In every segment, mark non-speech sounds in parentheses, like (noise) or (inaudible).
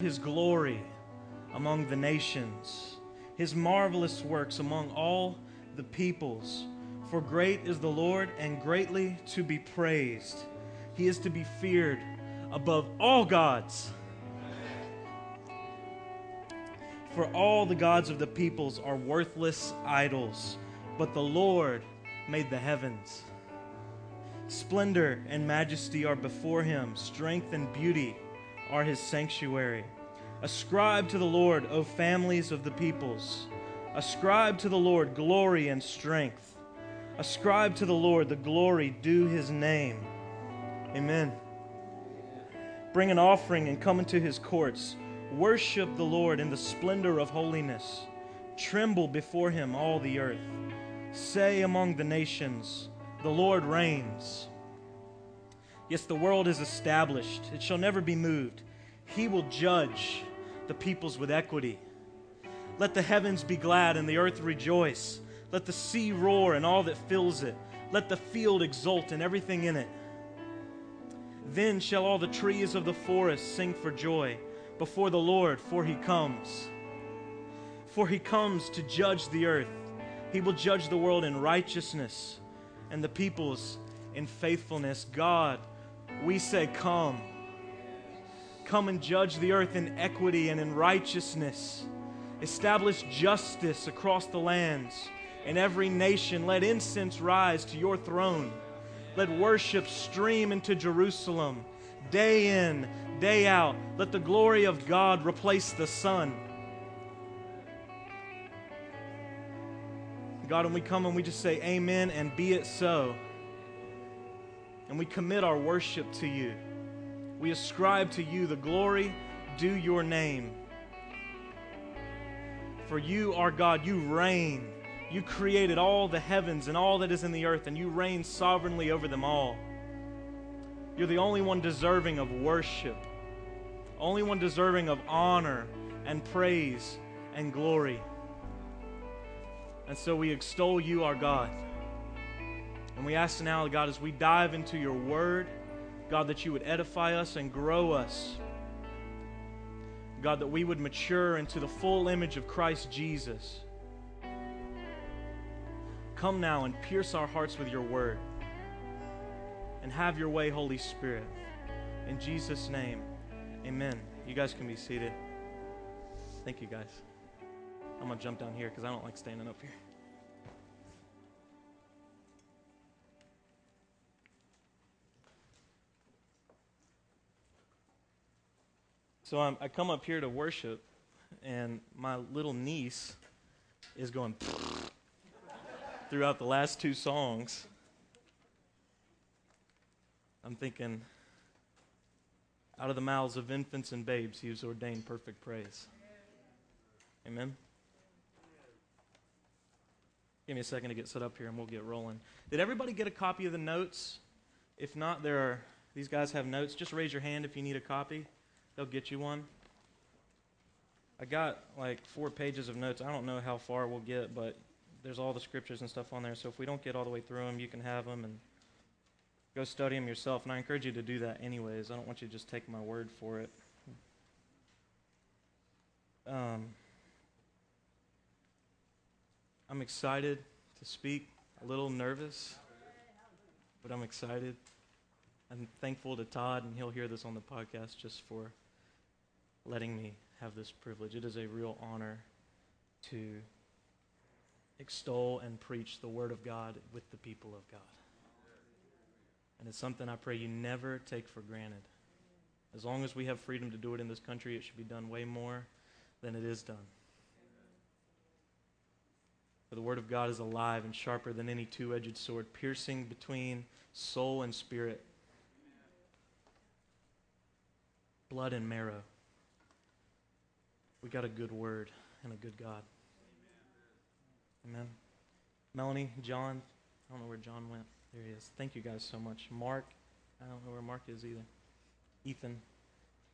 his glory among the nations, his marvelous works among all the peoples. For great is the Lord and greatly to be praised. He is to be feared above all gods. For all the gods of the peoples are worthless idols, but the Lord made the heavens. Splendor and majesty are before him, strength and beauty are his sanctuary. Ascribe to the Lord, O families of the peoples. Ascribe to the Lord glory and strength. Ascribe to the Lord the glory due his name. Amen. Bring an offering and come into his courts. Worship the Lord in the splendor of holiness. Tremble before him, all the earth. Say among the nations, The Lord reigns. Yes, the world is established, it shall never be moved. He will judge the peoples with equity. Let the heavens be glad and the earth rejoice. Let the sea roar and all that fills it. Let the field exult and everything in it. Then shall all the trees of the forest sing for joy before the Lord, for he comes. For he comes to judge the earth. He will judge the world in righteousness and the peoples in faithfulness. God, we say, Come. Come and judge the earth in equity and in righteousness. Establish justice across the lands. and every nation, let incense rise to your throne. Let worship stream into Jerusalem. Day in, day out, let the glory of God replace the sun. God, when we come and we just say amen and be it so, and we commit our worship to you, we ascribe to you the glory due your name. For you are God, you reign. You created all the heavens and all that is in the earth, and you reign sovereignly over them all. You're the only one deserving of worship, only one deserving of honor and praise and glory. And so we extol you, our God. And we ask now, God, as we dive into your word, God, that you would edify us and grow us. God, that we would mature into the full image of Christ Jesus. Come now and pierce our hearts with your word. And have your way, Holy Spirit. In Jesus' name, amen. You guys can be seated. Thank you, guys. I'm going to jump down here because I don't like standing up here. So I'm, I come up here to worship, and my little niece is going (laughs) throughout the last two songs. I'm thinking, out of the mouths of infants and babes, he has ordained perfect praise. Amen. Give me a second to get set up here and we'll get rolling. Did everybody get a copy of the notes? If not, there are these guys have notes. Just raise your hand if you need a copy. They'll get you one. I got like four pages of notes. I don't know how far we'll get, but there's all the scriptures and stuff on there. So if we don't get all the way through them, you can have them and go study them yourself. And I encourage you to do that anyways. I don't want you to just take my word for it. Um, I'm excited to speak, a little nervous, but I'm excited. I'm thankful to Todd, and he'll hear this on the podcast just for letting me have this privilege. It is a real honor to extol and preach the Word of God with the people of God. And it's something I pray you never take for granted. As long as we have freedom to do it in this country, it should be done way more than it is done. For the Word of God is alive and sharper than any two edged sword, piercing between soul and spirit, blood and marrow. We got a good Word and a good God. Amen. Melanie, John, I don't know where John went. There he is. Thank you guys so much. Mark, I don't know where Mark is either. Ethan,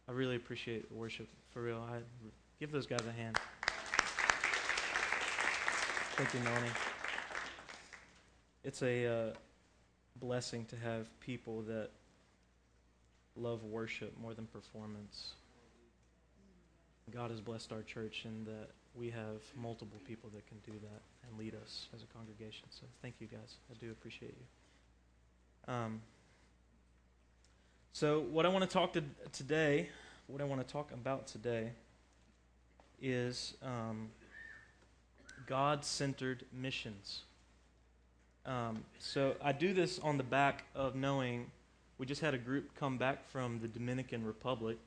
I really appreciate worship. For real. I give those guys a hand. Thank you, Melanie. It's a uh, blessing to have people that love worship more than performance. God has blessed our church and that we have multiple people that can do that and lead us as a congregation. So thank you guys. I do appreciate you. Um, so what I want to talk to today, what I want to talk about today, is um, God-centered missions. Um, so I do this on the back of knowing we just had a group come back from the Dominican Republic,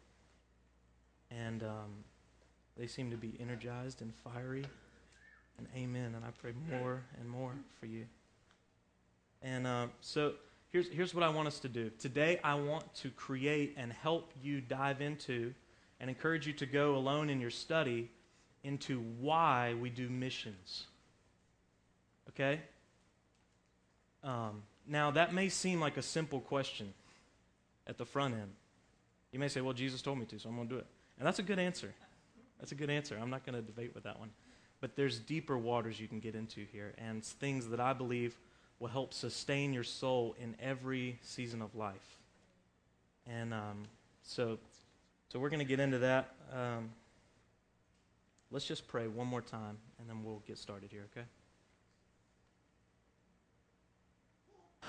and um, they seem to be energized and fiery. And amen. And I pray more and more for you. And uh, so here's, here's what I want us to do. Today, I want to create and help you dive into and encourage you to go alone in your study into why we do missions. Okay? Um, now, that may seem like a simple question at the front end. You may say, well, Jesus told me to, so I'm going to do it. And that's a good answer. That's a good answer. I'm not going to debate with that one. But there's deeper waters you can get into here, and things that I believe will help sustain your soul in every season of life. And um, so, so we're going to get into that. Um, let's just pray one more time, and then we'll get started here, okay? (sighs)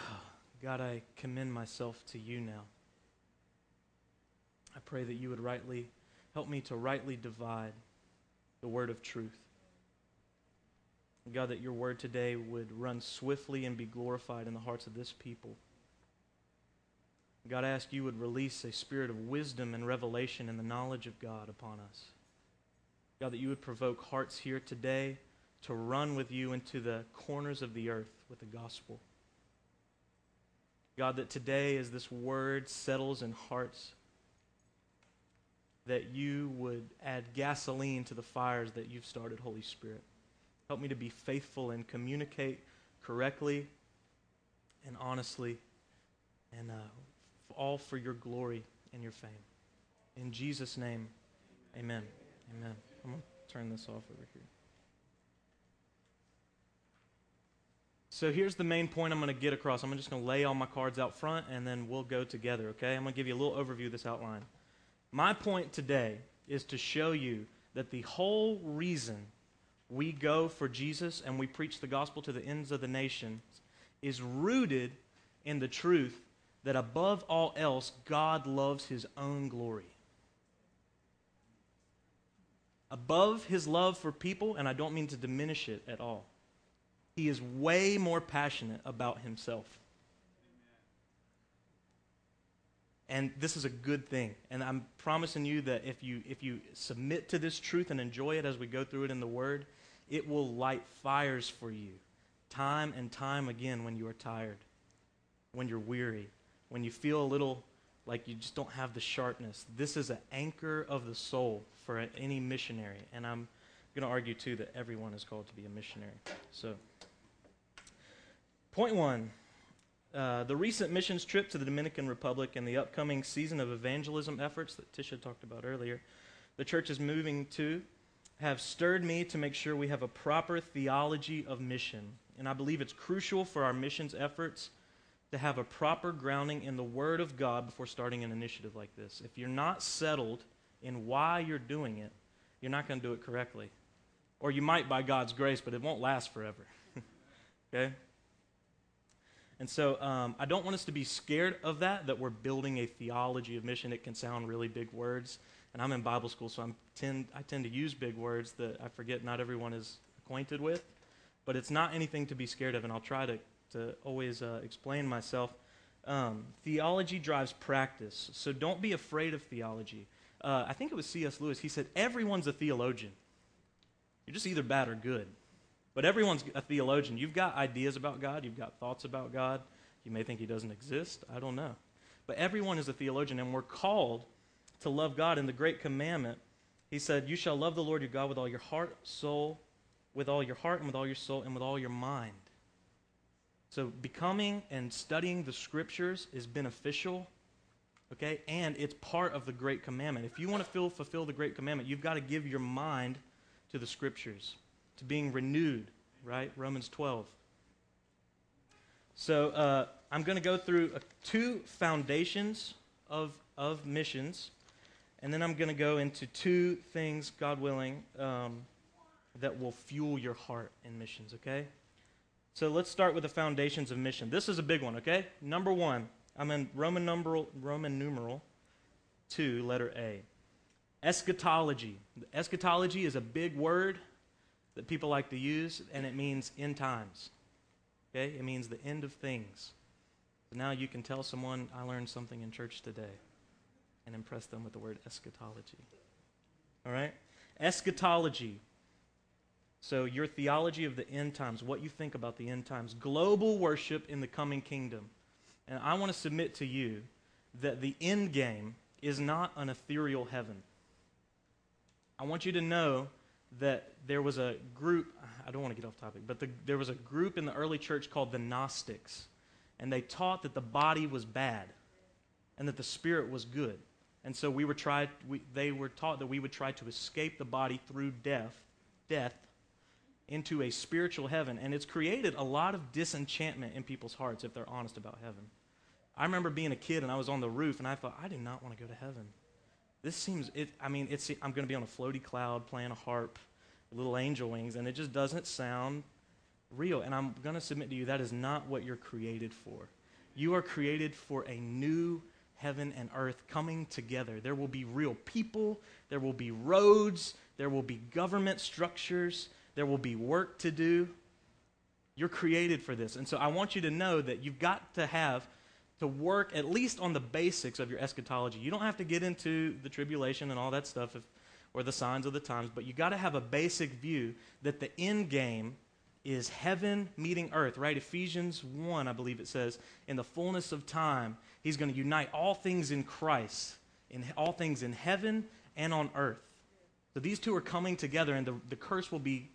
God, I commend myself to you now. I pray that you would rightly help me to rightly divide the word of truth. God, that your word today would run swiftly and be glorified in the hearts of this people. God, I ask you would release a spirit of wisdom and revelation and the knowledge of God upon us. God, that you would provoke hearts here today to run with you into the corners of the earth with the gospel. God, that today, as this word settles in hearts, that you would add gasoline to the fires that you've started, Holy Spirit. Help me to be faithful and communicate correctly and honestly, and uh, all for your glory and your fame. In Jesus' name, amen. Amen. I'm going to turn this off over here. So here's the main point I'm going to get across. I'm just going to lay all my cards out front and then we'll go together, okay? I'm going to give you a little overview of this outline. My point today is to show you that the whole reason we go for Jesus and we preach the gospel to the ends of the nations is rooted in the truth that above all else, God loves his own glory. Above his love for people, and I don't mean to diminish it at all, he is way more passionate about himself. And this is a good thing. And I'm promising you that if you, if you submit to this truth and enjoy it as we go through it in the Word, it will light fires for you time and time again when you are tired, when you're weary, when you feel a little like you just don't have the sharpness. This is an anchor of the soul for any missionary. And I'm going to argue, too, that everyone is called to be a missionary. So. Point one uh, the recent missions trip to the Dominican Republic and the upcoming season of evangelism efforts that Tisha talked about earlier, the church is moving to, have stirred me to make sure we have a proper theology of mission. And I believe it's crucial for our missions efforts to have a proper grounding in the Word of God before starting an initiative like this. If you're not settled in why you're doing it, you're not going to do it correctly. Or you might by God's grace, but it won't last forever. (laughs) okay? And so um, I don't want us to be scared of that, that we're building a theology of mission. It can sound really big words. And I'm in Bible school, so I'm tend, I tend to use big words that I forget not everyone is acquainted with. But it's not anything to be scared of, and I'll try to, to always uh, explain myself. Um, theology drives practice, so don't be afraid of theology. Uh, I think it was C.S. Lewis. He said, Everyone's a theologian. You're just either bad or good. But everyone's a theologian. You've got ideas about God, you've got thoughts about God. You may think he doesn't exist. I don't know. But everyone is a theologian, and we're called to love God. In the great commandment, he said, You shall love the Lord your God with all your heart, soul, with all your heart, and with all your soul, and with all your mind. So, becoming and studying the scriptures is beneficial, okay? And it's part of the great commandment. If you want to feel, fulfill the great commandment, you've got to give your mind to the scriptures to being renewed, right? Romans 12. So uh, I'm going to go through uh, two foundations of, of missions, And then I'm going to go into two things, God willing, um, that will fuel your heart in missions, okay? So let's start with the foundations of mission. This is a big one, okay? Number one, I'm in Roman numeral, Roman numeral 2, letter A. Eschatology. Eschatology is a big word that people like to use, and it means end times. Okay? It means the end of things. So now you can tell someone, I learned something in church today, and impress them with the word eschatology. All right? Eschatology. So, your theology of the end times, what you think about the end times, global worship in the coming kingdom. And I want to submit to you that the end game is not an ethereal heaven. I want you to know that there was a group, I don't want to get off topic, but the, there was a group in the early church called the Gnostics, and they taught that the body was bad and that the spirit was good. And so we were tried, we, they were taught that we would try to escape the body through death, death into a spiritual heaven. And it's created a lot of disenchantment in people's hearts if they're honest about heaven. I remember being a kid and I was on the roof and I thought, I do not want to go to heaven. This seems, it, I mean, it's, I'm going to be on a floaty cloud playing a harp, little angel wings, and it just doesn't sound real. And I'm going to submit to you that is not what you're created for. You are created for a new heaven and earth coming together. There will be real people, there will be roads, there will be government structures, there will be work to do. You're created for this. And so I want you to know that you've got to have to work at least on the basics of your eschatology. You don't have to get into the tribulation and all that stuff if, or the signs of the times, but you got to have a basic view that the end game is heaven meeting earth, right? Ephesians 1, I believe it says, in the fullness of time, he's going to unite all things in Christ, in all things in heaven and on earth. So these two are coming together, and the, the curse will be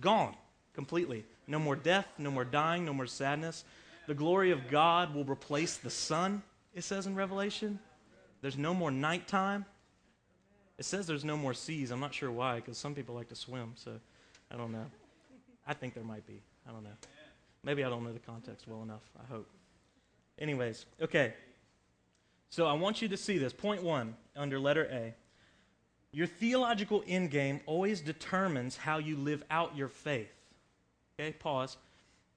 gone completely. No more death, no more dying, no more sadness. The glory of God will replace the sun, it says in Revelation. There's no more nighttime. It says there's no more seas. I'm not sure why, because some people like to swim, so I don't know. I think there might be. I don't know. Maybe I don't know the context well enough. I hope. Anyways, okay. So I want you to see this. Point one under letter A. Your theological endgame always determines how you live out your faith. Okay, pause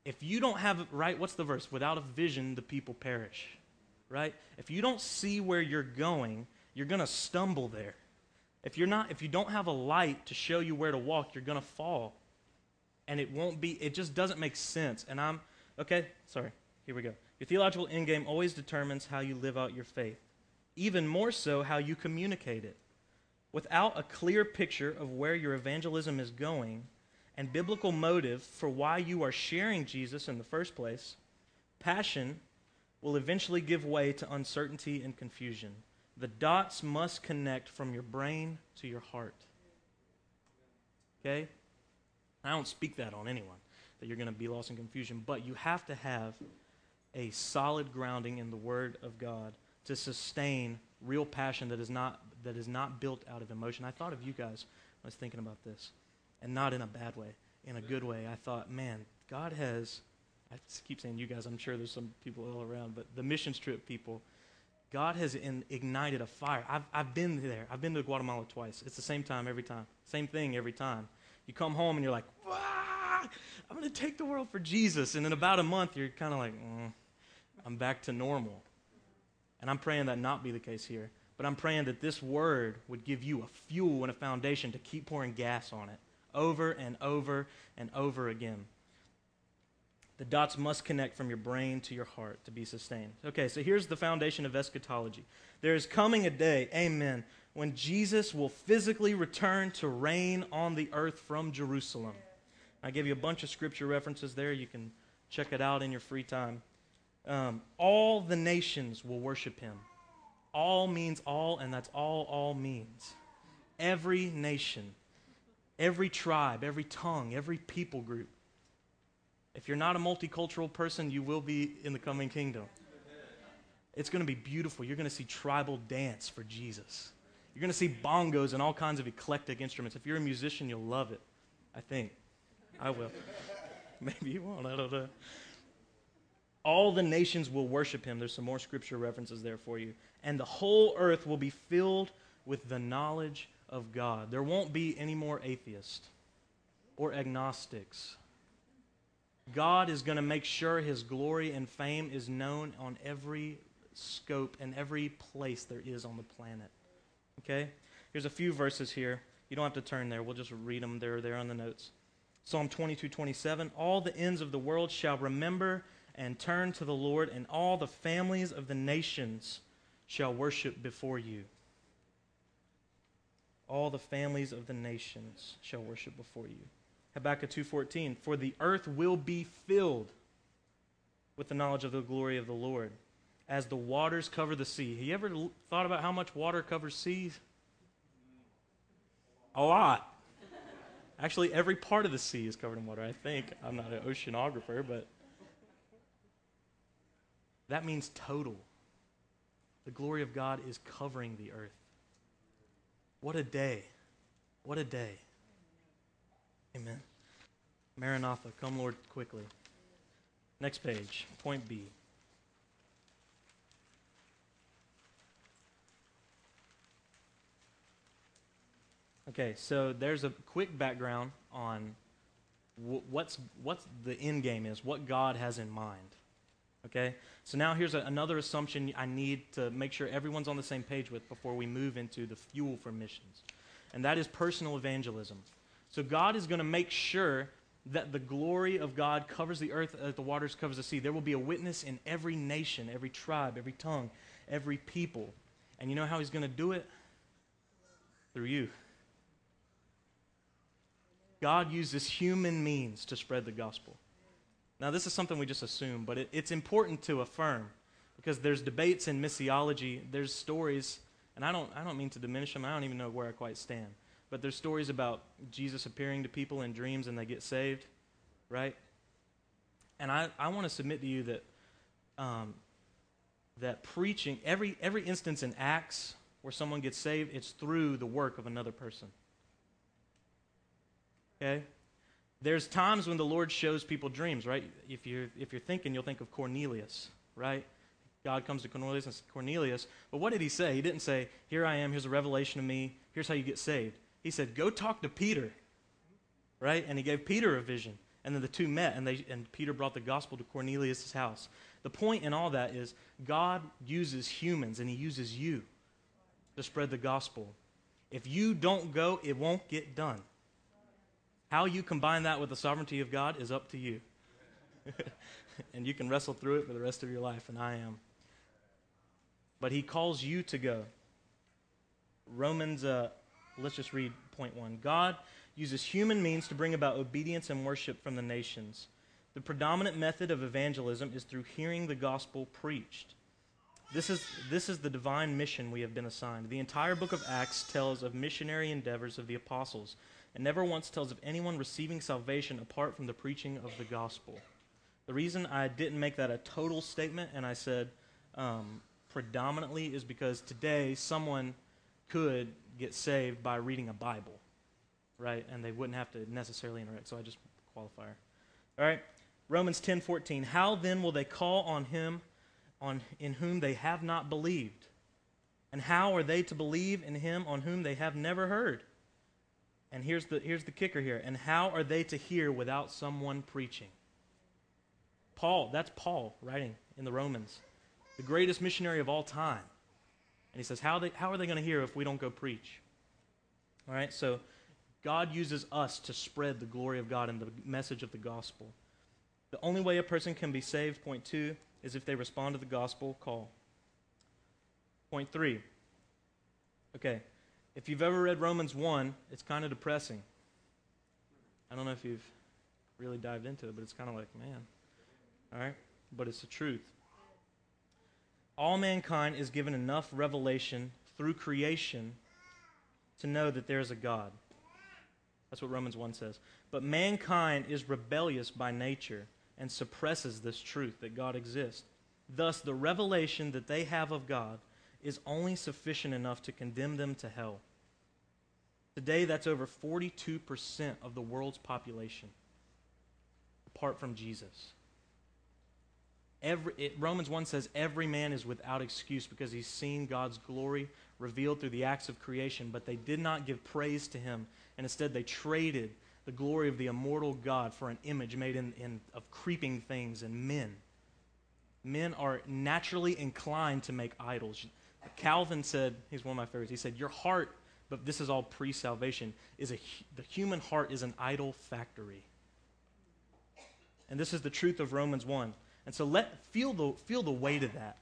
if you don't have right what's the verse? Without a vision the people perish right? If you don't see where you're going you're going to stumble there. If you're not if you don't have a light to show you where to walk you're going to fall. And it won't be it just doesn't make sense. And i'm okay sorry here we go. Your theological endgame always determines how you live out your faith even more so how you communicate it. Without a clear picture of where your evangelism is going and biblical motive for why you are sharing Jesus in the first place, passion will eventually give way to uncertainty and confusion. The dots must connect from your brain to your heart. Okay? I don't speak that on anyone, that you're going to be lost in confusion, but you have to have a solid grounding in the Word of God to sustain real passion that is not, that is not built out of emotion. I thought of you guys when I was thinking about this and not in a bad way, in a good way. I thought, man, God has, I keep saying you guys, I'm sure there's some people all around, but the missions trip people, God has in, ignited a fire. I've, I've been there. I've been to Guatemala twice. It's the same time every time. Same thing every time. You come home and you're like, I'm going to take the world for Jesus. And in about a month, you're kind of like, mm, I'm back to normal. And I'm praying that not be the case here. But I'm praying that this word would give you a fuel and a foundation to keep pouring gas on it over and over and over again. The dots must connect from your brain to your heart to be sustained. Okay, so here's the foundation of eschatology. There is coming a day, amen, when Jesus will physically return to reign on the earth from Jerusalem. I gave you a bunch of scripture references there. You can check it out in your free time. Um, all the nations will worship him. All means all, and that's all all means. Every nation every tribe, every tongue, every people group. If you're not a multicultural person, you will be in the coming kingdom. It's going to be beautiful. You're going to see tribal dance for Jesus. You're going to see bongos and all kinds of eclectic instruments. If you're a musician, you'll love it. I think. I will. (laughs) Maybe you won't. I don't know. All the nations will worship him. There's some more scripture references there for you. And the whole earth will be filled with the knowledge of God. There won't be any more atheists or agnostics. God is going to make sure his glory and fame is known on every scope and every place there is on the planet. Okay? Here's a few verses here. You don't have to turn there. We'll just read them. They're there on the notes. Psalm 22, 27. All the ends of the world shall remember and turn to the Lord, and all the families of the nations shall worship before you. All the families of the nations shall worship before you. Habakkuk 2:14 For the earth will be filled with the knowledge of the glory of the Lord as the waters cover the sea. Have you ever thought about how much water covers seas? A lot. Actually, every part of the sea is covered in water, I think. I'm not an oceanographer, but that means total. The glory of God is covering the earth. What a day. What a day. Amen. Maranatha, come, Lord, quickly. Next page, point B. Okay, so there's a quick background on what's what's the end game is, what God has in mind. Okay, so now here's a, another assumption I need to make sure everyone's on the same page with before we move into the fuel for missions, and that is personal evangelism. So God is going to make sure that the glory of God covers the earth as the waters covers the sea. There will be a witness in every nation, every tribe, every tongue, every people. And you know how he's going to do it? Through you. God uses human means to spread the gospel. Now, this is something we just assume, but it, it's important to affirm because there's debates in missiology, there's stories, and I don't, I don't mean to diminish them, I don't even know where I quite stand, but there's stories about Jesus appearing to people in dreams and they get saved, right? And I, I want to submit to you that, um, that preaching, every, every instance in Acts where someone gets saved, it's through the work of another person. Okay? There's times when the Lord shows people dreams, right? If you're, if you're thinking, you'll think of Cornelius, right? God comes to Cornelius and says, Cornelius. But what did he say? He didn't say, Here I am, here's a revelation of me, here's how you get saved. He said, Go talk to Peter, right? And he gave Peter a vision. And then the two met, and, they, and Peter brought the gospel to Cornelius' house. The point in all that is God uses humans, and he uses you to spread the gospel. If you don't go, it won't get done. How you combine that with the sovereignty of God is up to you. (laughs) and you can wrestle through it for the rest of your life, and I am. But he calls you to go. Romans, uh, let's just read point one. God uses human means to bring about obedience and worship from the nations. The predominant method of evangelism is through hearing the gospel preached. This is, this is the divine mission we have been assigned. The entire book of Acts tells of missionary endeavors of the apostles and never once tells of anyone receiving salvation apart from the preaching of the gospel. The reason I didn't make that a total statement and I said um, predominantly is because today someone could get saved by reading a Bible, right? And they wouldn't have to necessarily interact. So I just qualifier. All right. Romans 10:14. How then will they call on him on in whom they have not believed? And how are they to believe in him on whom they have never heard? And here's the, here's the kicker here. And how are they to hear without someone preaching? Paul, that's Paul writing in the Romans, the greatest missionary of all time. And he says, How, they, how are they going to hear if we don't go preach? All right, so God uses us to spread the glory of God and the message of the gospel. The only way a person can be saved, point two, is if they respond to the gospel call. Point three. Okay, if you've ever read Romans 1, it's kind of depressing. I don't know if you've really dived into it, but it's kind of like, man. All right? But it's the truth. All mankind is given enough revelation through creation to know that there is a God. That's what Romans 1 says. But mankind is rebellious by nature and suppresses this truth that God exists. Thus, the revelation that they have of God is only sufficient enough to condemn them to hell. Today, that's over 42% of the world's population, apart from Jesus. Every, it, Romans 1 says every man is without excuse because he's seen God's glory revealed through the acts of creation, but they did not give praise to him, and instead they traded the glory of the immortal God for an image made in, in, of creeping things and men. Men are naturally inclined to make idols. Calvin said, he's one of my favorites, he said, Your heart, but this is all pre salvation, is a, the human heart is an idol factory. And this is the truth of Romans 1. And so let feel the, feel the weight of that.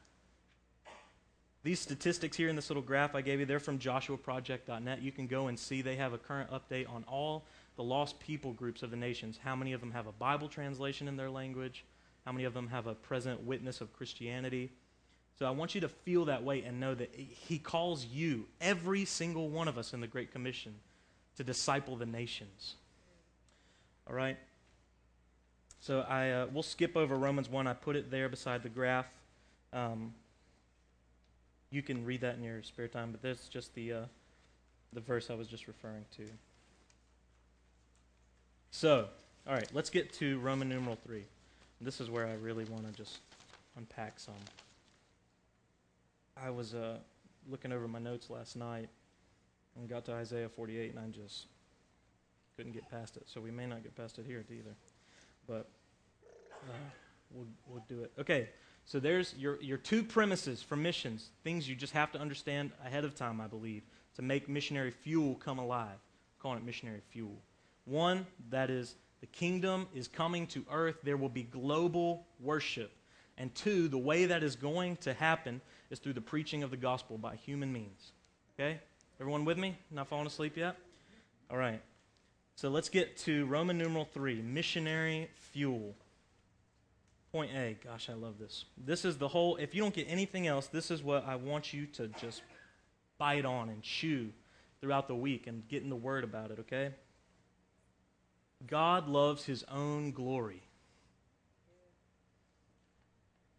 These statistics here in this little graph I gave you, they're from joshuaproject.net. You can go and see they have a current update on all the lost people groups of the nations. How many of them have a Bible translation in their language? How many of them have a present witness of Christianity? So I want you to feel that way and know that He calls you, every single one of us in the Great Commission, to disciple the nations. All right? So I, uh, we'll skip over Romans 1. I put it there beside the graph. Um, you can read that in your spare time, but that's just the, uh, the verse I was just referring to. So, all right, let's get to Roman numeral 3. This is where I really want to just unpack some. I was uh, looking over my notes last night and got to Isaiah 48, and I just couldn't get past it. So we may not get past it here either. But uh, we'll, we'll do it. Okay, so there's your, your two premises for missions, things you just have to understand ahead of time, I believe, to make missionary fuel come alive. I'm calling it missionary fuel. One, that is the kingdom is coming to earth. There will be global worship. And two, the way that is going to happen is through the preaching of the gospel by human means. Okay? Everyone with me? Not falling asleep yet? All right. So let's get to Roman numeral 3 missionary fuel. Point A. Gosh, I love this. This is the whole, if you don't get anything else, this is what I want you to just bite on and chew throughout the week and get in the word about it, okay? God loves his own glory.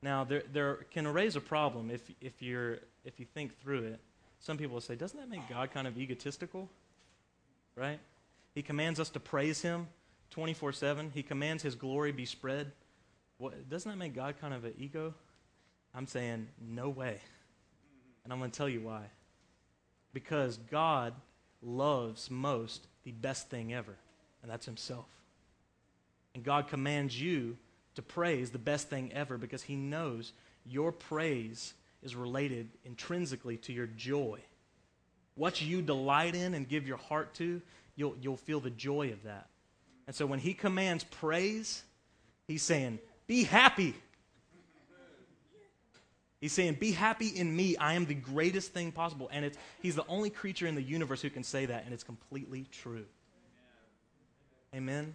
Now, there, there can raise a problem if, if, you're, if you think through it. Some people will say, doesn't that make God kind of egotistical? Right? He commands us to praise him 24 7. He commands his glory be spread. What, doesn't that make God kind of an ego? I'm saying, no way. And I'm going to tell you why. Because God loves most the best thing ever and that's Himself. And God commands you to praise the best thing ever because He knows your praise is related intrinsically to your joy. What you delight in and give your heart to, you'll, you'll feel the joy of that. And so when He commands praise, He's saying, Be happy. He's saying, Be happy in me. I am the greatest thing possible. And it's, he's the only creature in the universe who can say that, and it's completely true. Amen?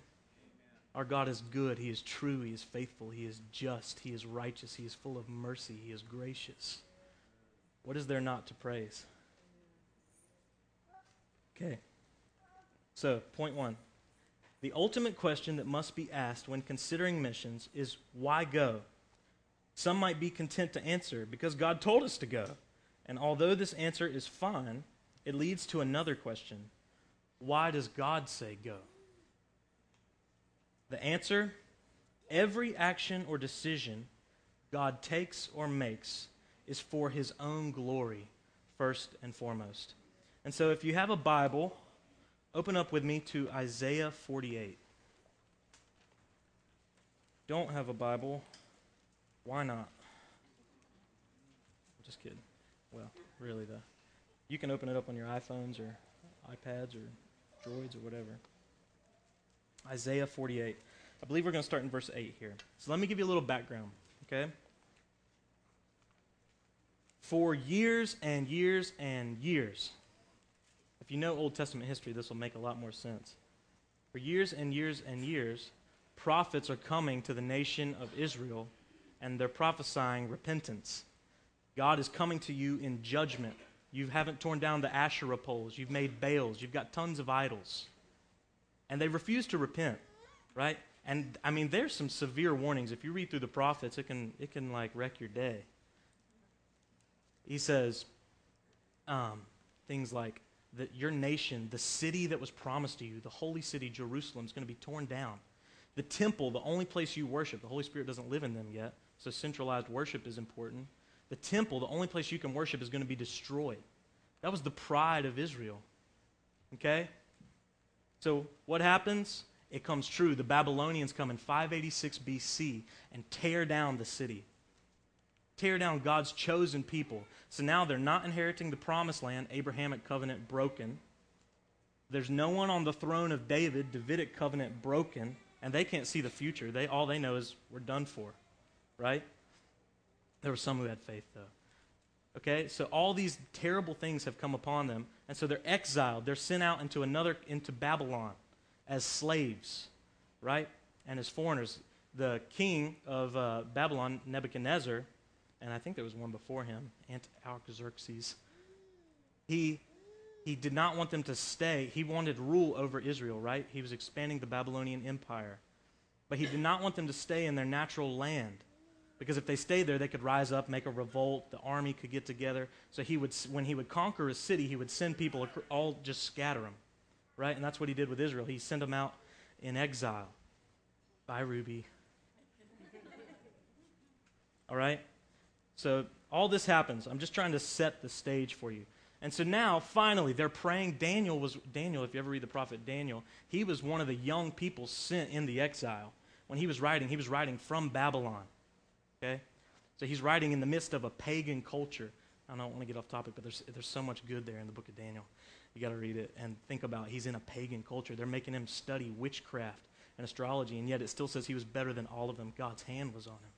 Our God is good. He is true. He is faithful. He is just. He is righteous. He is full of mercy. He is gracious. What is there not to praise? Okay. So, point one. The ultimate question that must be asked when considering missions is why go? Some might be content to answer because God told us to go. And although this answer is fine, it leads to another question Why does God say go? The answer every action or decision God takes or makes is for his own glory, first and foremost. And so if you have a Bible, open up with me to Isaiah 48. Don't have a Bible? Why not? Just kidding. Well, really, though. You can open it up on your iPhones or iPads or droids or whatever. Isaiah 48. I believe we're going to start in verse 8 here. So let me give you a little background, okay? For years and years and years, if you know Old Testament history, this will make a lot more sense. For years and years and years, prophets are coming to the nation of Israel and they're prophesying repentance. God is coming to you in judgment. You haven't torn down the Asherah poles, you've made Baals, you've got tons of idols and they refuse to repent, right? And I mean, there's some severe warnings. If you read through the prophets, it can it can like wreck your day. He says um, things like that your nation, the city that was promised to you, the holy city Jerusalem, is going to be torn down. The temple, the only place you worship, the Holy Spirit doesn't live in them yet, so centralized worship is important. The temple, the only place you can worship, is going to be destroyed. That was the pride of Israel. Okay? So what happens? It comes true. The Babylonians come in 586 BC and tear down the city. Tear down God's chosen people. So now they're not inheriting the promised land, Abrahamic covenant broken. There's no one on the throne of David, Davidic covenant broken, and they can't see the future. They all they know is we're done for. Right? There were some who had faith though. Okay? So all these terrible things have come upon them, and so they're exiled. They're sent out into another into Babylon as slaves, right? And as foreigners. The king of uh, Babylon, Nebuchadnezzar, and I think there was one before him, Artaxerxes, he, he did not want them to stay. He wanted rule over Israel, right? He was expanding the Babylonian Empire. But he did not want them to stay in their natural land. Because if they stayed there, they could rise up, make a revolt, the army could get together. So he would, when he would conquer a city, he would send people all just scatter them right? And that's what he did with Israel. He sent them out in exile. Bye, Ruby. (laughs) all right? So all this happens. I'm just trying to set the stage for you. And so now, finally, they're praying. Daniel was, Daniel, if you ever read the prophet Daniel, he was one of the young people sent in the exile. When he was writing, he was writing from Babylon. Okay? So he's writing in the midst of a pagan culture. I don't want to get off topic, but there's, there's so much good there in the book of Daniel. You got to read it and think about he's in a pagan culture. They're making him study witchcraft and astrology, and yet it still says he was better than all of them. God's hand was on him,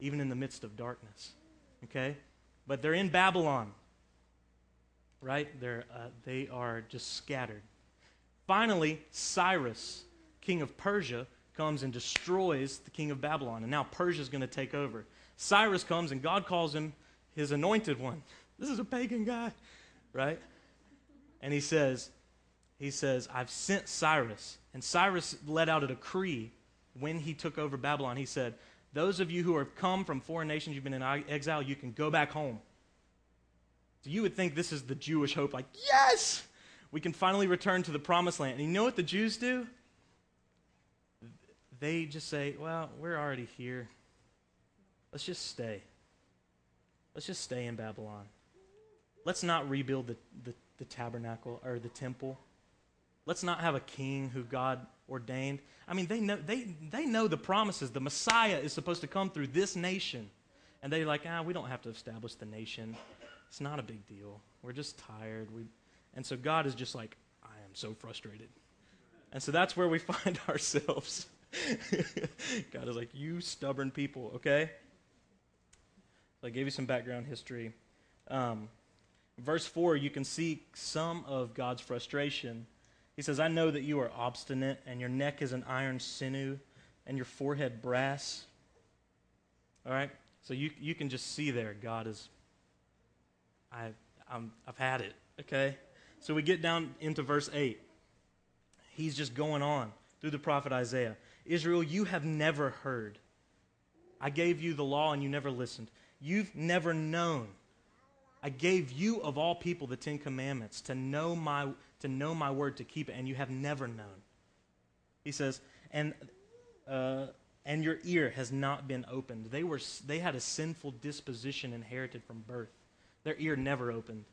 even in the midst of darkness. Okay? But they're in Babylon, right? They're, uh, they are just scattered. Finally, Cyrus, king of Persia, comes and destroys the king of Babylon, and now Persia is going to take over. Cyrus comes, and God calls him his anointed one. This is a pagan guy, right? and he says, he says, I've sent Cyrus. And Cyrus let out a decree when he took over Babylon. He said, Those of you who have come from foreign nations, you've been in exile, you can go back home. So you would think this is the Jewish hope, like, yes, we can finally return to the promised land. And you know what the Jews do? They just say, Well, we're already here. Let's just stay. Let's just stay in Babylon. Let's not rebuild the, the the tabernacle or the temple. Let's not have a king who God ordained. I mean, they know, they, they know the promises. The Messiah is supposed to come through this nation. And they're like, ah, we don't have to establish the nation. It's not a big deal. We're just tired. We, and so God is just like, I am so frustrated. And so that's where we (laughs) find ourselves. (laughs) God is like, you stubborn people, okay? So I gave you some background history. Um, Verse 4, you can see some of God's frustration. He says, I know that you are obstinate, and your neck is an iron sinew, and your forehead brass. All right? So you, you can just see there, God is, I, I'm, I've had it, okay? So we get down into verse 8. He's just going on through the prophet Isaiah. Israel, you have never heard. I gave you the law, and you never listened. You've never known I gave you of all people the Ten Commandments to know my to know my word to keep it, and you have never known. He says, and uh, and your ear has not been opened. They were they had a sinful disposition inherited from birth. Their ear never opened.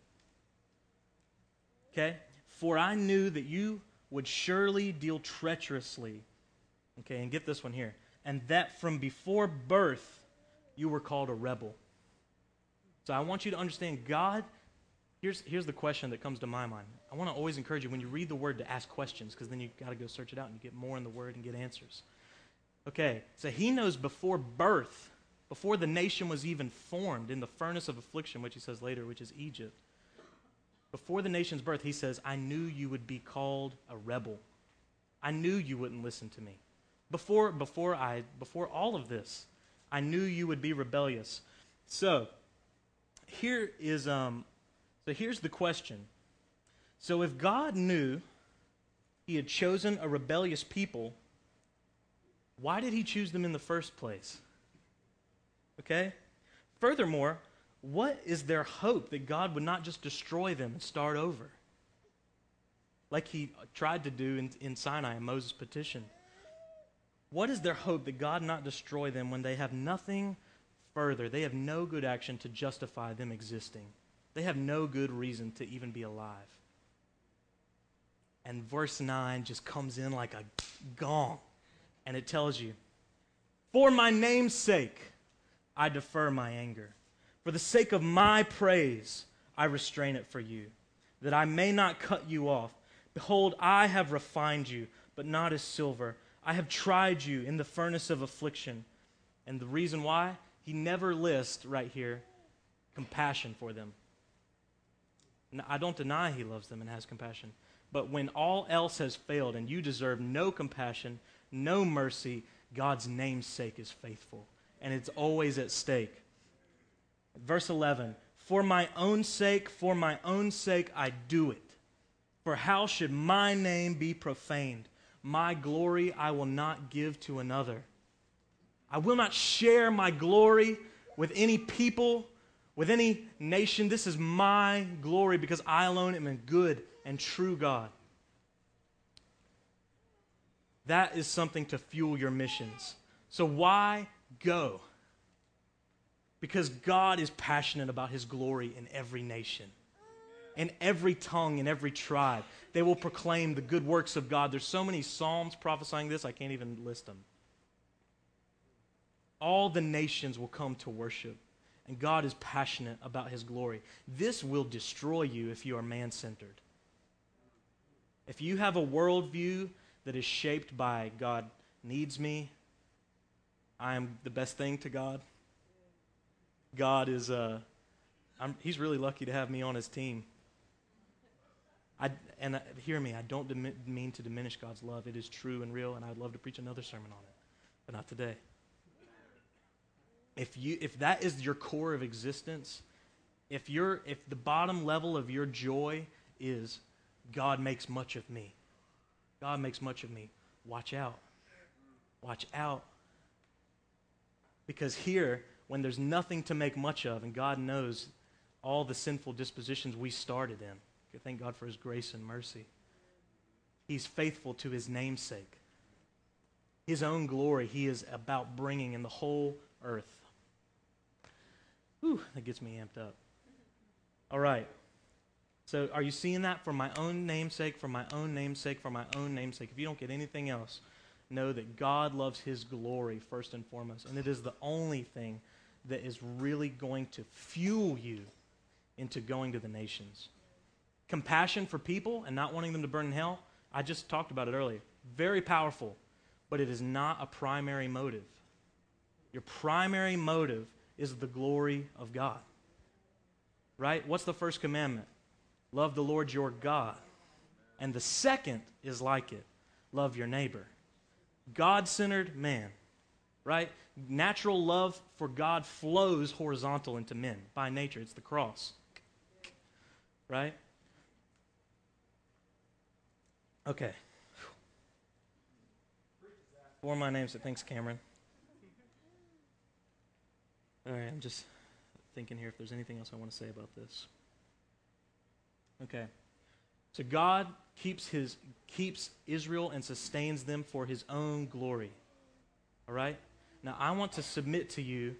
Okay? For I knew that you would surely deal treacherously. Okay, and get this one here. And that from before birth you were called a rebel so I want you to understand God. Here's, here's the question that comes to my mind. I want to always encourage you when you read the word to ask questions because then you've got to go search it out and you get more in the word and get answers. Okay, so he knows before birth, before the nation was even formed in the furnace of affliction, which he says later, which is Egypt. Before the nation's birth, he says, I knew you would be called a rebel. I knew you wouldn't listen to me. Before, before, I, before all of this, I knew you would be rebellious. So, here is um, so here's the question. So if God knew he had chosen a rebellious people, why did he choose them in the first place? Okay? Furthermore, what is their hope that God would not just destroy them and start over? Like he tried to do in, in Sinai in Moses' petition. What is their hope that God not destroy them when they have nothing further. They have no good action to justify them existing. They have no good reason to even be alive. And verse 9 just comes in like a gong, and it tells you, For my name's sake, I defer my anger. For the sake of my praise, I restrain it for you, that I may not cut you off. Behold, I have refined you, but not as silver. I have tried you in the furnace of affliction. And the reason why? He never lists right here compassion for them. I don't deny he loves them and has compassion. But when all else has failed and you deserve no compassion, no mercy, God's namesake is faithful. And it's always at stake. Verse 11 For my own sake, for my own sake, I do it. For how should my name be profaned? My glory I will not give to another. I will not share my glory with any people, with any nation. This is my glory because I alone am a good and true God. That is something to fuel your missions. So, why go? Because God is passionate about his glory in every nation, in every tongue, in every tribe. They will proclaim the good works of God. There's so many Psalms prophesying this, I can't even list them. All the nations will come to worship, and God is passionate about his glory. This will destroy you if you are man centered. If you have a worldview that is shaped by God needs me, I am the best thing to God. God is, uh, I'm, he's really lucky to have me on his team. I, and uh, hear me, I don't mean to diminish God's love. It is true and real, and I'd love to preach another sermon on it, but not today. If, you, if that is your core of existence, if, you're, if the bottom level of your joy is God makes much of me. God makes much of me. Watch out. Watch out. Because here, when there's nothing to make much of, and God knows all the sinful dispositions we started in, thank God for His grace and mercy. He's faithful to His namesake. His own glory, He is about bringing in the whole earth. Whew, that gets me amped up. All right. So, are you seeing that for my own namesake, for my own namesake, for my own namesake? If you don't get anything else, know that God loves His glory first and foremost. And it is the only thing that is really going to fuel you into going to the nations. Compassion for people and not wanting them to burn in hell, I just talked about it earlier. Very powerful, but it is not a primary motive. Your primary motive is the glory of God. Right? What's the first commandment? Love the Lord your God. And the second is like it love your neighbor. God centered man, right? Natural love for God flows horizontal into men by nature. It's the cross, right? Okay. For my name, so thanks, Cameron. All right, I'm just thinking here if there's anything else I want to say about this. Okay. So God keeps his keeps Israel and sustains them for his own glory. All right? Now I want to submit to you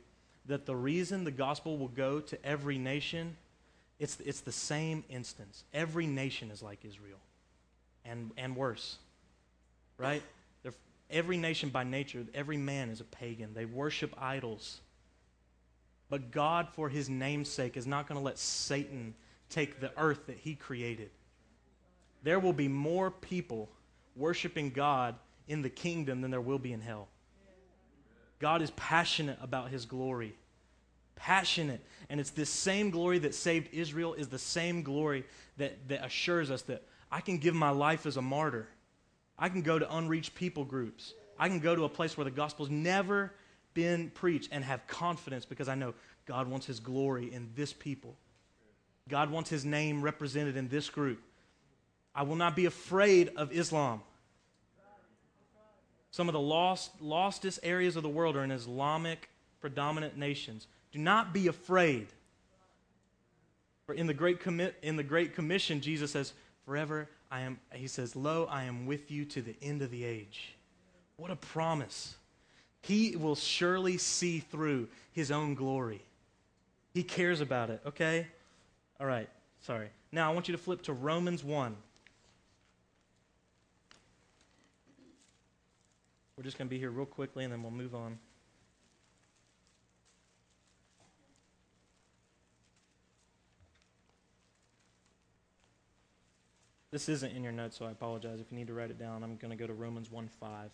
that the reason the gospel will go to every nation it's it's the same instance. Every nation is like Israel. And and worse. Right? They're, every nation by nature, every man is a pagan. They worship idols. But God, for his name's sake, is not going to let Satan take the earth that he created. There will be more people worshiping God in the kingdom than there will be in hell. God is passionate about his glory. Passionate. And it's this same glory that saved Israel is the same glory that, that assures us that I can give my life as a martyr. I can go to unreached people groups. I can go to a place where the gospel's never been preached and have confidence because I know God wants his glory in this people. God wants his name represented in this group. I will not be afraid of Islam. Some of the lost, lostest areas of the world are in Islamic predominant nations. Do not be afraid. For in the Great, Commi- in the Great Commission, Jesus says, Forever I am, he says, Lo, I am with you to the end of the age. What a promise. He will surely see through his own glory. He cares about it, okay? All right, sorry. Now I want you to flip to Romans 1. We're just going to be here real quickly and then we'll move on. This isn't in your notes, so I apologize. If you need to write it down, I'm going to go to Romans 1 5.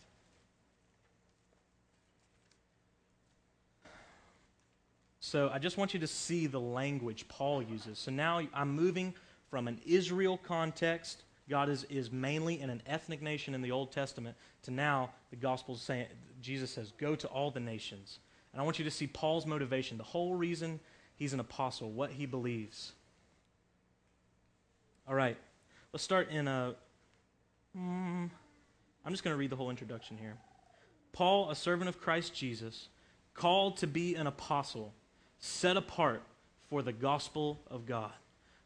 So I just want you to see the language Paul uses. So now I'm moving from an Israel context. God is, is mainly in an ethnic nation in the Old Testament to now the gospel is saying, Jesus says, go to all the nations. And I want you to see Paul's motivation, the whole reason he's an apostle, what he believes. All right, let's start in a. am mm, just going to read the whole introduction here. Paul, a servant of Christ Jesus, called to be an apostle set apart for the gospel of God,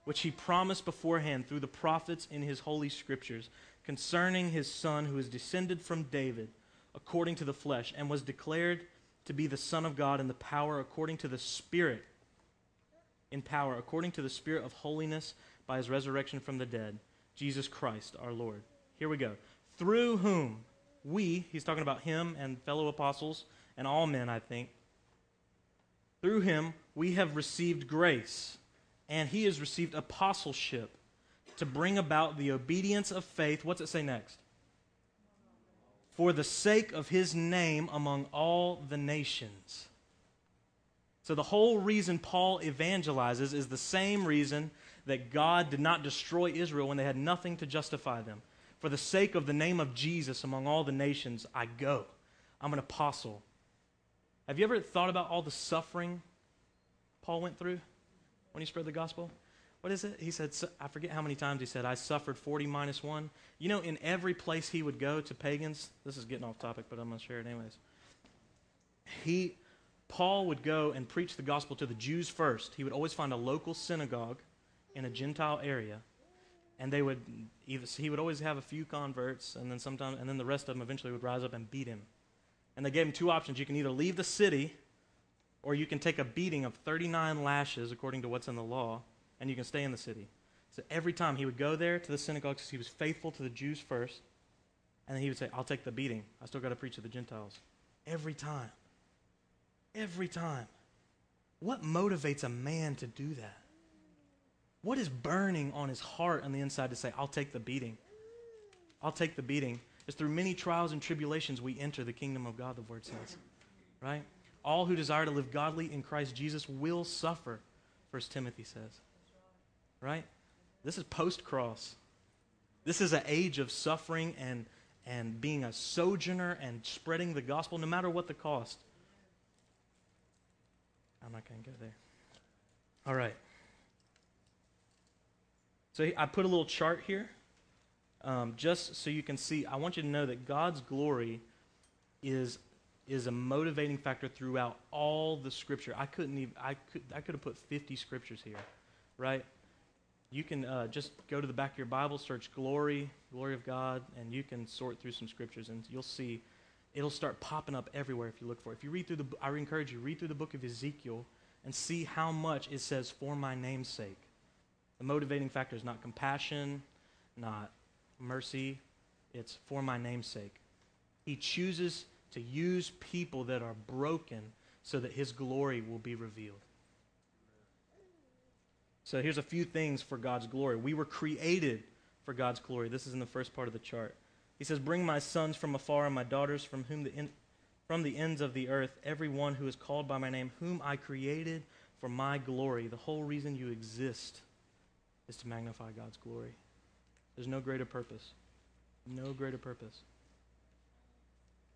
which he promised beforehand through the prophets in his holy scriptures concerning his son who is descended from David according to the flesh and was declared to be the son of God in the power according to the spirit in power according to the spirit of holiness by his resurrection from the dead Jesus Christ our Lord here we go through whom we he's talking about him and fellow apostles and all men I think through him, we have received grace, and he has received apostleship to bring about the obedience of faith. What's it say next? For the sake of his name among all the nations. So, the whole reason Paul evangelizes is the same reason that God did not destroy Israel when they had nothing to justify them. For the sake of the name of Jesus among all the nations, I go. I'm an apostle. Have you ever thought about all the suffering Paul went through when he spread the gospel? What is it? He said, I forget how many times he said, I suffered 40 minus 1. You know, in every place he would go to pagans, this is getting off topic, but I'm going to share it anyways. He, Paul would go and preach the gospel to the Jews first. He would always find a local synagogue in a Gentile area, and they would either, he would always have a few converts, and then sometimes, and then the rest of them eventually would rise up and beat him. And they gave him two options. You can either leave the city, or you can take a beating of 39 lashes, according to what's in the law, and you can stay in the city. So every time he would go there to the synagogue because he was faithful to the Jews first, and then he would say, I'll take the beating. I still got to preach to the Gentiles. Every time. Every time. What motivates a man to do that? What is burning on his heart on the inside to say, I'll take the beating? I'll take the beating It's through many trials and tribulations we enter the kingdom of God, the word says. Right? All who desire to live godly in Christ Jesus will suffer, First Timothy says. Right? This is post cross. This is an age of suffering and, and being a sojourner and spreading the gospel no matter what the cost. I'm not going to go there. All right. So I put a little chart here um, just so you can see, I want you to know that God's glory is, is a motivating factor throughout all the scripture. I couldn't even, I could, I could have put 50 scriptures here, right? You can uh, just go to the back of your Bible, search glory, glory of God, and you can sort through some scriptures, and you'll see it'll start popping up everywhere if you look for it. If you read through the, I encourage you, read through the book of Ezekiel and see how much it says for my name's sake. The motivating factor is not compassion, not mercy, it's for my name's sake. He chooses to use people that are broken so that his glory will be revealed. So here's a few things for God's glory. We were created for God's glory. This is in the first part of the chart. He says, Bring my sons from afar and my daughters from whom the in, from the ends of the earth, every one who is called by my name, whom I created for my glory. The whole reason you exist is to magnify God's glory. There's no greater purpose. No greater purpose.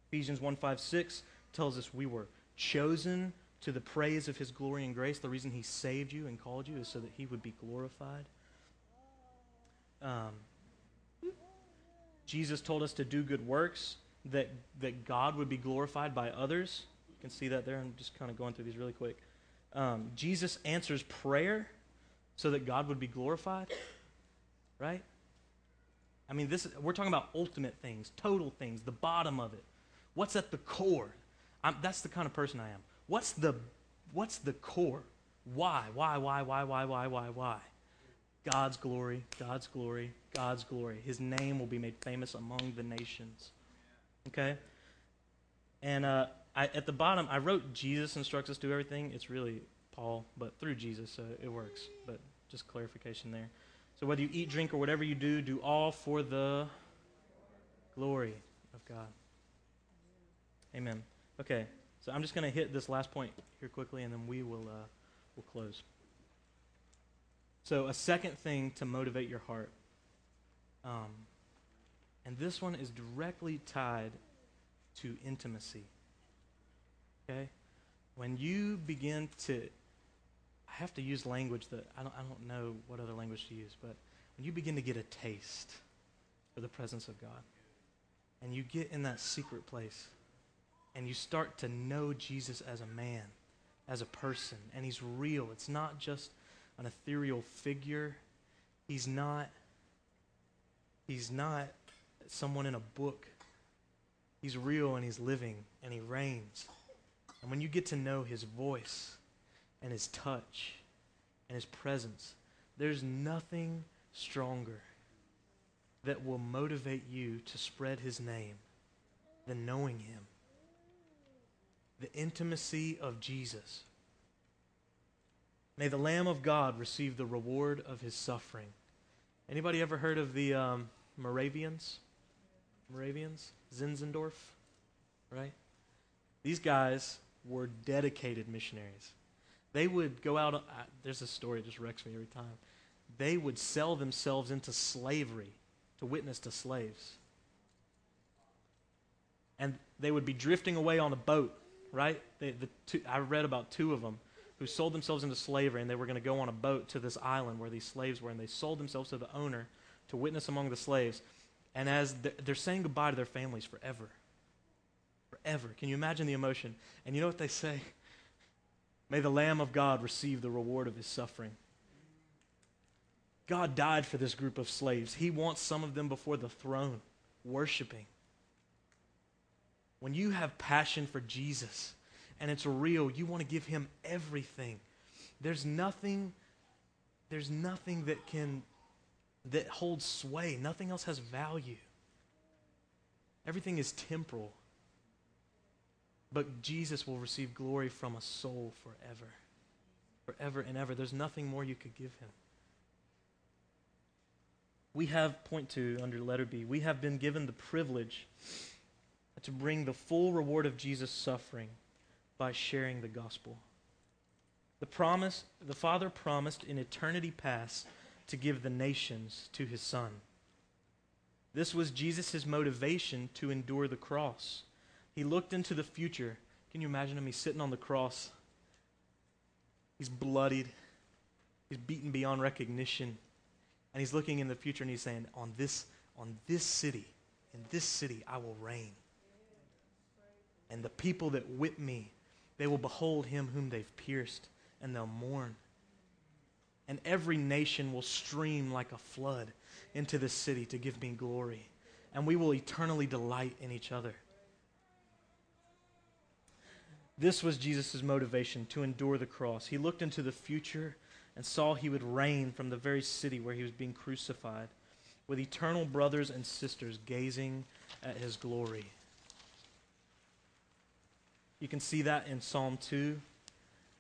Ephesians 1 5 6 tells us we were chosen to the praise of his glory and grace. The reason he saved you and called you is so that he would be glorified. Um, Jesus told us to do good works that, that God would be glorified by others. You can see that there. I'm just kind of going through these really quick. Um, Jesus answers prayer so that God would be glorified, right? I mean, this is, we're talking about ultimate things, total things, the bottom of it. What's at the core? I'm, that's the kind of person I am. What's the, what's the core? Why? Why, why, why, why, why, why, why? God's glory, God's glory, God's glory. His name will be made famous among the nations. Okay? And uh, I, at the bottom, I wrote Jesus instructs us to do everything. It's really Paul, but through Jesus, so it works. But just clarification there. So whether you eat, drink, or whatever you do, do all for the glory of God. Amen. Okay, so I'm just going to hit this last point here quickly, and then we will uh, we'll close. So a second thing to motivate your heart, um, and this one is directly tied to intimacy. Okay, when you begin to, I have to use language that I don't I don't know what other language to use, but when you begin to get a taste for the presence of God, and you get in that secret place and you start to know Jesus as a man, as a person, and he's real. It's not just an ethereal figure. He's not he's not someone in a book. He's real and he's living and he reigns. And when you get to know his voice and his touch and his presence, there's nothing stronger that will motivate you to spread his name than knowing him the intimacy of Jesus. May the Lamb of God receive the reward of his suffering. Anybody ever heard of the um, Moravians? Moravians? Zinzendorf? Right? These guys were dedicated missionaries. They would go out, uh, there's a story that just wrecks me every time. They would sell themselves into slavery to witness to slaves. And they would be drifting away on a boat right? They, the two, I read about two of them who sold themselves into slavery and they were going to go on a boat to this island where these slaves were and they sold themselves to the owner to witness among the slaves. And as they're saying goodbye to their families forever, forever. Can you imagine the emotion? And you know what they say? May the Lamb of God receive the reward of his suffering. God died for this group of slaves. He wants some of them before the throne, worshiping. When you have passion for Jesus and it's real, you want to give him everything. There's nothing there's nothing that can that holds sway. Nothing else has value. Everything is temporal. But Jesus will receive glory from a soul forever. Forever and ever. There's nothing more you could give him. We have, point two under letter B, we have been given the privilege to bring the full reward of Jesus' suffering by sharing the gospel. The promise, the Father promised in eternity past to give the nations to his Son. This was Jesus' motivation to endure the cross. He looked into the future. Can you imagine him? He's sitting on the cross. He's bloodied. He's beaten beyond recognition. And he's looking in the future and he's saying, On this, on this city, in this city, I will reign. And the people that whip me, they will behold him whom they've pierced, and they'll mourn. And every nation will stream like a flood into this city to give me glory. And we will eternally delight in each other. This was Jesus' motivation to endure the cross. He looked into the future and saw he would reign from the very city where he was being crucified, with eternal brothers and sisters gazing at his glory. You can see that in Psalm 2.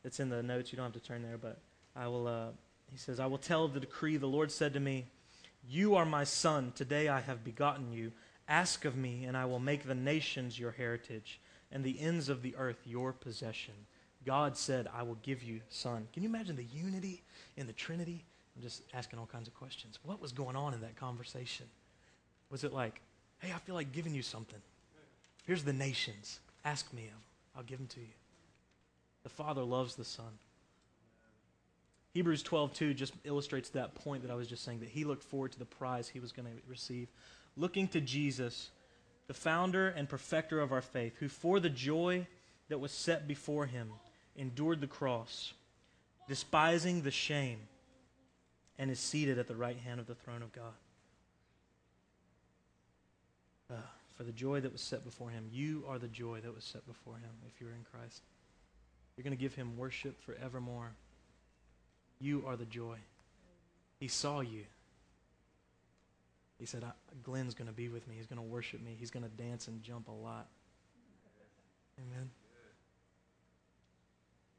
It's in the notes. You don't have to turn there, but I will. Uh, he says, I will tell of the decree. The Lord said to me, You are my son. Today I have begotten you. Ask of me, and I will make the nations your heritage, and the ends of the earth your possession. God said, I will give you son. Can you imagine the unity in the Trinity? I'm just asking all kinds of questions. What was going on in that conversation? Was it like, hey, I feel like giving you something? Here's the nations. Ask me of them. I'll give them to you. The Father loves the Son. Hebrews 12:2 just illustrates that point that I was just saying that he looked forward to the prize he was going to receive, looking to Jesus, the founder and perfecter of our faith, who for the joy that was set before him endured the cross, despising the shame, and is seated at the right hand of the throne of God. Uh, for the joy that was set before him. You are the joy that was set before him if you're in Christ. You're going to give him worship forevermore. You are the joy. He saw you. He said, Glenn's going to be with me. He's going to worship me. He's going to dance and jump a lot. Amen.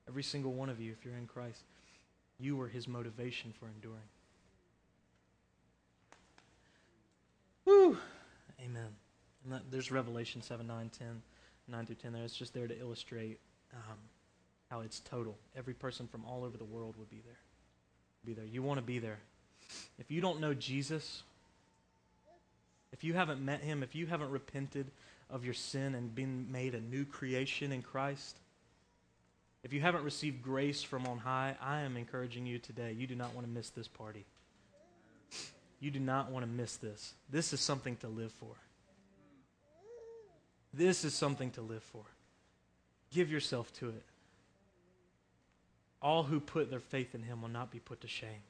Every single one of you, if you're in Christ, you were his motivation for enduring. Woo! Amen. That, there's Revelation 7, 9, 10, 9 through 10 there. It's just there to illustrate um, how it's total. Every person from all over the world would be there. Be there. You want to be there. If you don't know Jesus, if you haven't met him, if you haven't repented of your sin and been made a new creation in Christ, if you haven't received grace from on high, I am encouraging you today. You do not want to miss this party. You do not want to miss this. This is something to live for. This is something to live for. Give yourself to it. All who put their faith in him will not be put to shame.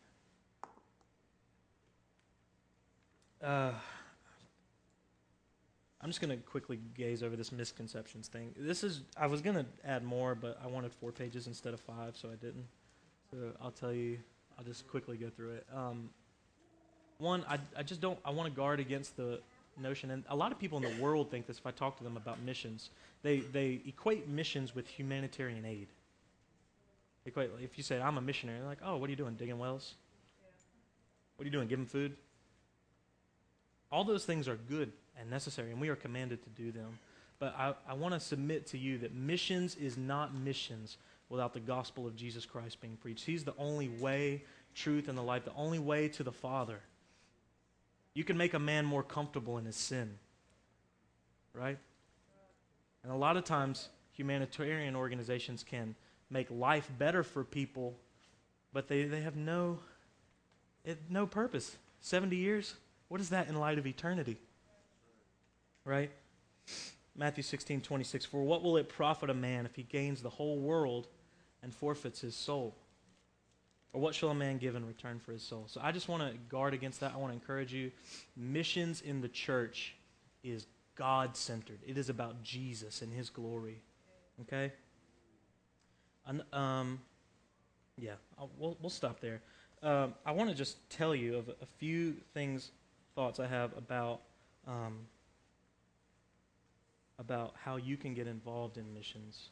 Uh, I'm just going to quickly gaze over this misconceptions thing. This is, I was going to add more, but I wanted four pages instead of five, so I didn't. So I'll tell you, I'll just quickly go through it. Um, one, I, I just don't, I want to guard against the notion, and a lot of people in the world think this if I talk to them about missions. They, they equate missions with humanitarian aid. Equate, if you say, I'm a missionary, they're like, oh, what are you doing, digging wells? What are you doing, giving food? All those things are good and necessary, and we are commanded to do them. But I, I want to submit to you that missions is not missions without the gospel of Jesus Christ being preached. He's the only way, truth, and the life, the only way to the Father. You can make a man more comfortable in his sin, right? And a lot of times, humanitarian organizations can make life better for people, but they, they have no, it, no purpose. 70 years? What is that in light of eternity? Right? Matthew 16, 26. For what will it profit a man if he gains the whole world and forfeits his soul? Or what shall a man give in return for his soul? So I just want to guard against that. I want to encourage you. Missions in the church is God centered, it is about Jesus and his glory. Okay? And, um, yeah, I'll, we'll, we'll stop there. Um, I want to just tell you of a few things, thoughts I have about. Um, about how you can get involved in missions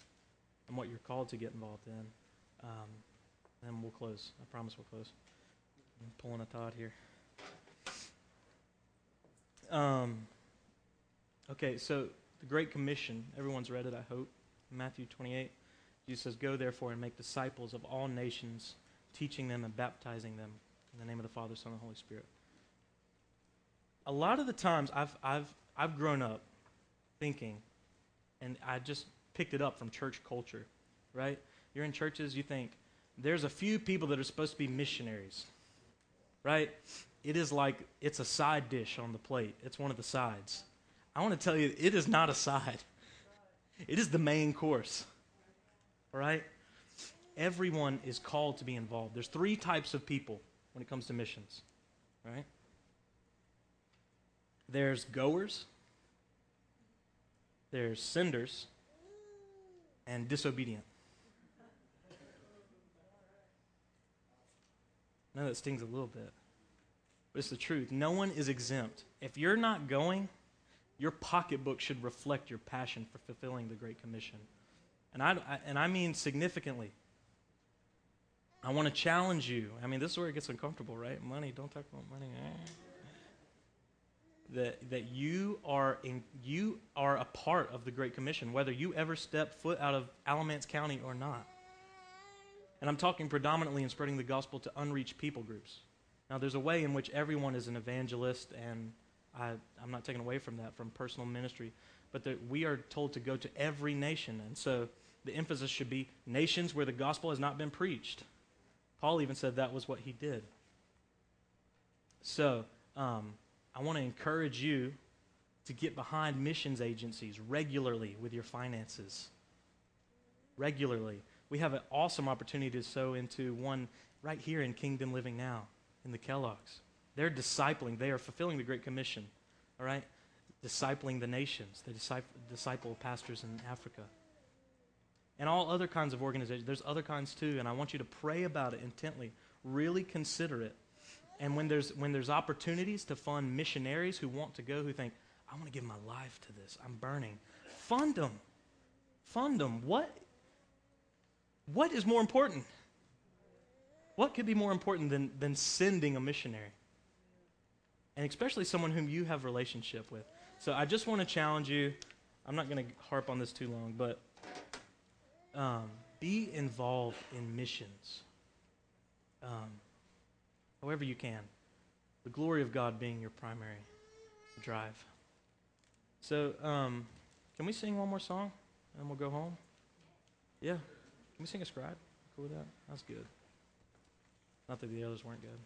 and what you're called to get involved in. Um, and we'll close. I promise we'll close. I'm pulling a Todd here. Um, okay, so the Great Commission, everyone's read it, I hope. Matthew 28. Jesus says, Go therefore and make disciples of all nations, teaching them and baptizing them in the name of the Father, Son, and Holy Spirit. A lot of the times I've, I've, I've grown up thinking, and I just picked it up from church culture, right? You're in churches, you think, there's a few people that are supposed to be missionaries, right? It is like it's a side dish on the plate, it's one of the sides. I want to tell you, it is not a side, (laughs) it is the main course, right? Everyone is called to be involved. There's three types of people when it comes to missions, right? There's goers, there's senders and disobedient. I know that stings a little bit, but it's the truth. No one is exempt. If you're not going, your pocketbook should reflect your passion for fulfilling the Great Commission. And I, I and I mean significantly. I want to challenge you. I mean, this is where it gets uncomfortable, right? Money, don't talk about money. That, that you, are in, you are a part of the Great Commission, whether you ever step foot out of Alamance County or not. And I'm talking predominantly in spreading the gospel to unreached people groups. Now, there's a way in which everyone is an evangelist, and I, am not taking away from that from personal ministry, but that we are told to go to every nation. And so the emphasis should be nations where the gospel has not been preached. Paul even said that was what he did. So, um, I want to encourage you to get behind missions agencies regularly with your finances. Regularly. We have an awesome opportunity to sow into one right here in Kingdom Living Now, in the Kellogg's. They're discipling, they are fulfilling the Great Commission, all right? Discipling the nations, they disciple, disciple pastors in Africa. And all other kinds of organizations. There's other kinds too, and I want you to pray about it intently. really consider it. And when there's, when there's opportunities to fund missionaries who want to go, who think, I want to give my life to this, I'm burning, fund them. Fund them. What, what is more important? What could be more important than, than sending a missionary? And especially someone whom you have relationship with. So I just want to challenge you. I'm not going to harp on this too long, but um, be involved in missions. Um, however you can. The glory of God being your primary drive. So, um, can we sing one more song and we'll go home? Yeah. Can we sing a scribe? Cool with that? That's good. Not that the others weren't good.